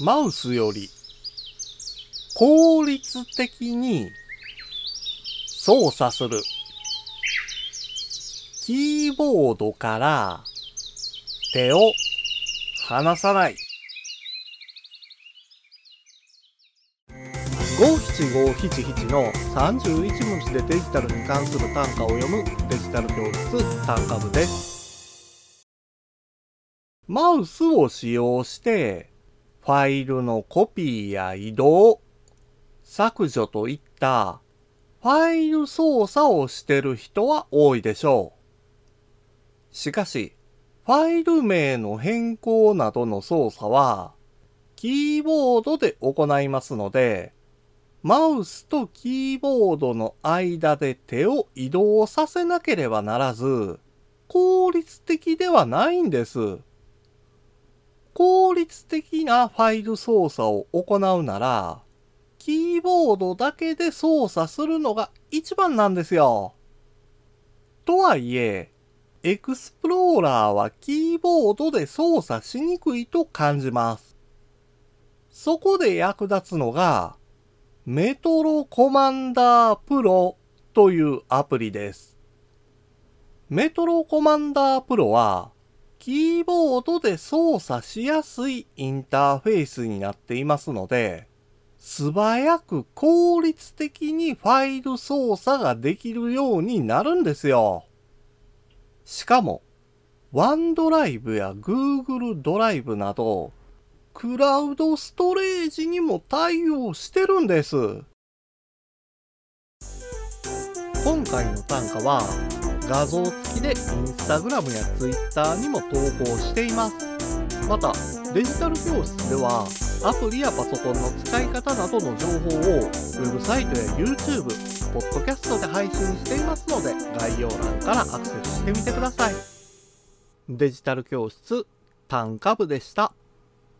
マウスより効率的に操作するキーボードから手を離さない五七五七七の31文字でデジタルに関する単価を読むデジタル教室単価部です。マウスを使用してファイルのコピーや移動、削除といったファイル操作をしてる人は多いでしょう。しかし、ファイル名の変更などの操作はキーボードで行いますので、マウスとキーボードの間で手を移動させなければならず、効率的ではないんです。効率的なファイル操作を行うなら、キーボードだけで操作するのが一番なんですよ。とはいえ、エクスプローラーはキーボードで操作しにくいと感じます。そこで役立つのが、メトロコマンダープロというアプリです。メトロコマンダープロは、キーボードで操作しやすいインターフェースになっていますので、素早く効率的にファイル操作ができるようになるんですよ。しかも、ワンドライブや Google ドライブなど、クラウドストレージにも対応してるんです。今回の単価は画像付きで Instagram や Twitter にも投稿しています。また、デジタル教室ではアプリやパソコンの使い方などの情報をウェブサイトや YouTube、ポッドキャストで配信していますので概要欄からアクセスしてみてください。デジタル教室単価部でした。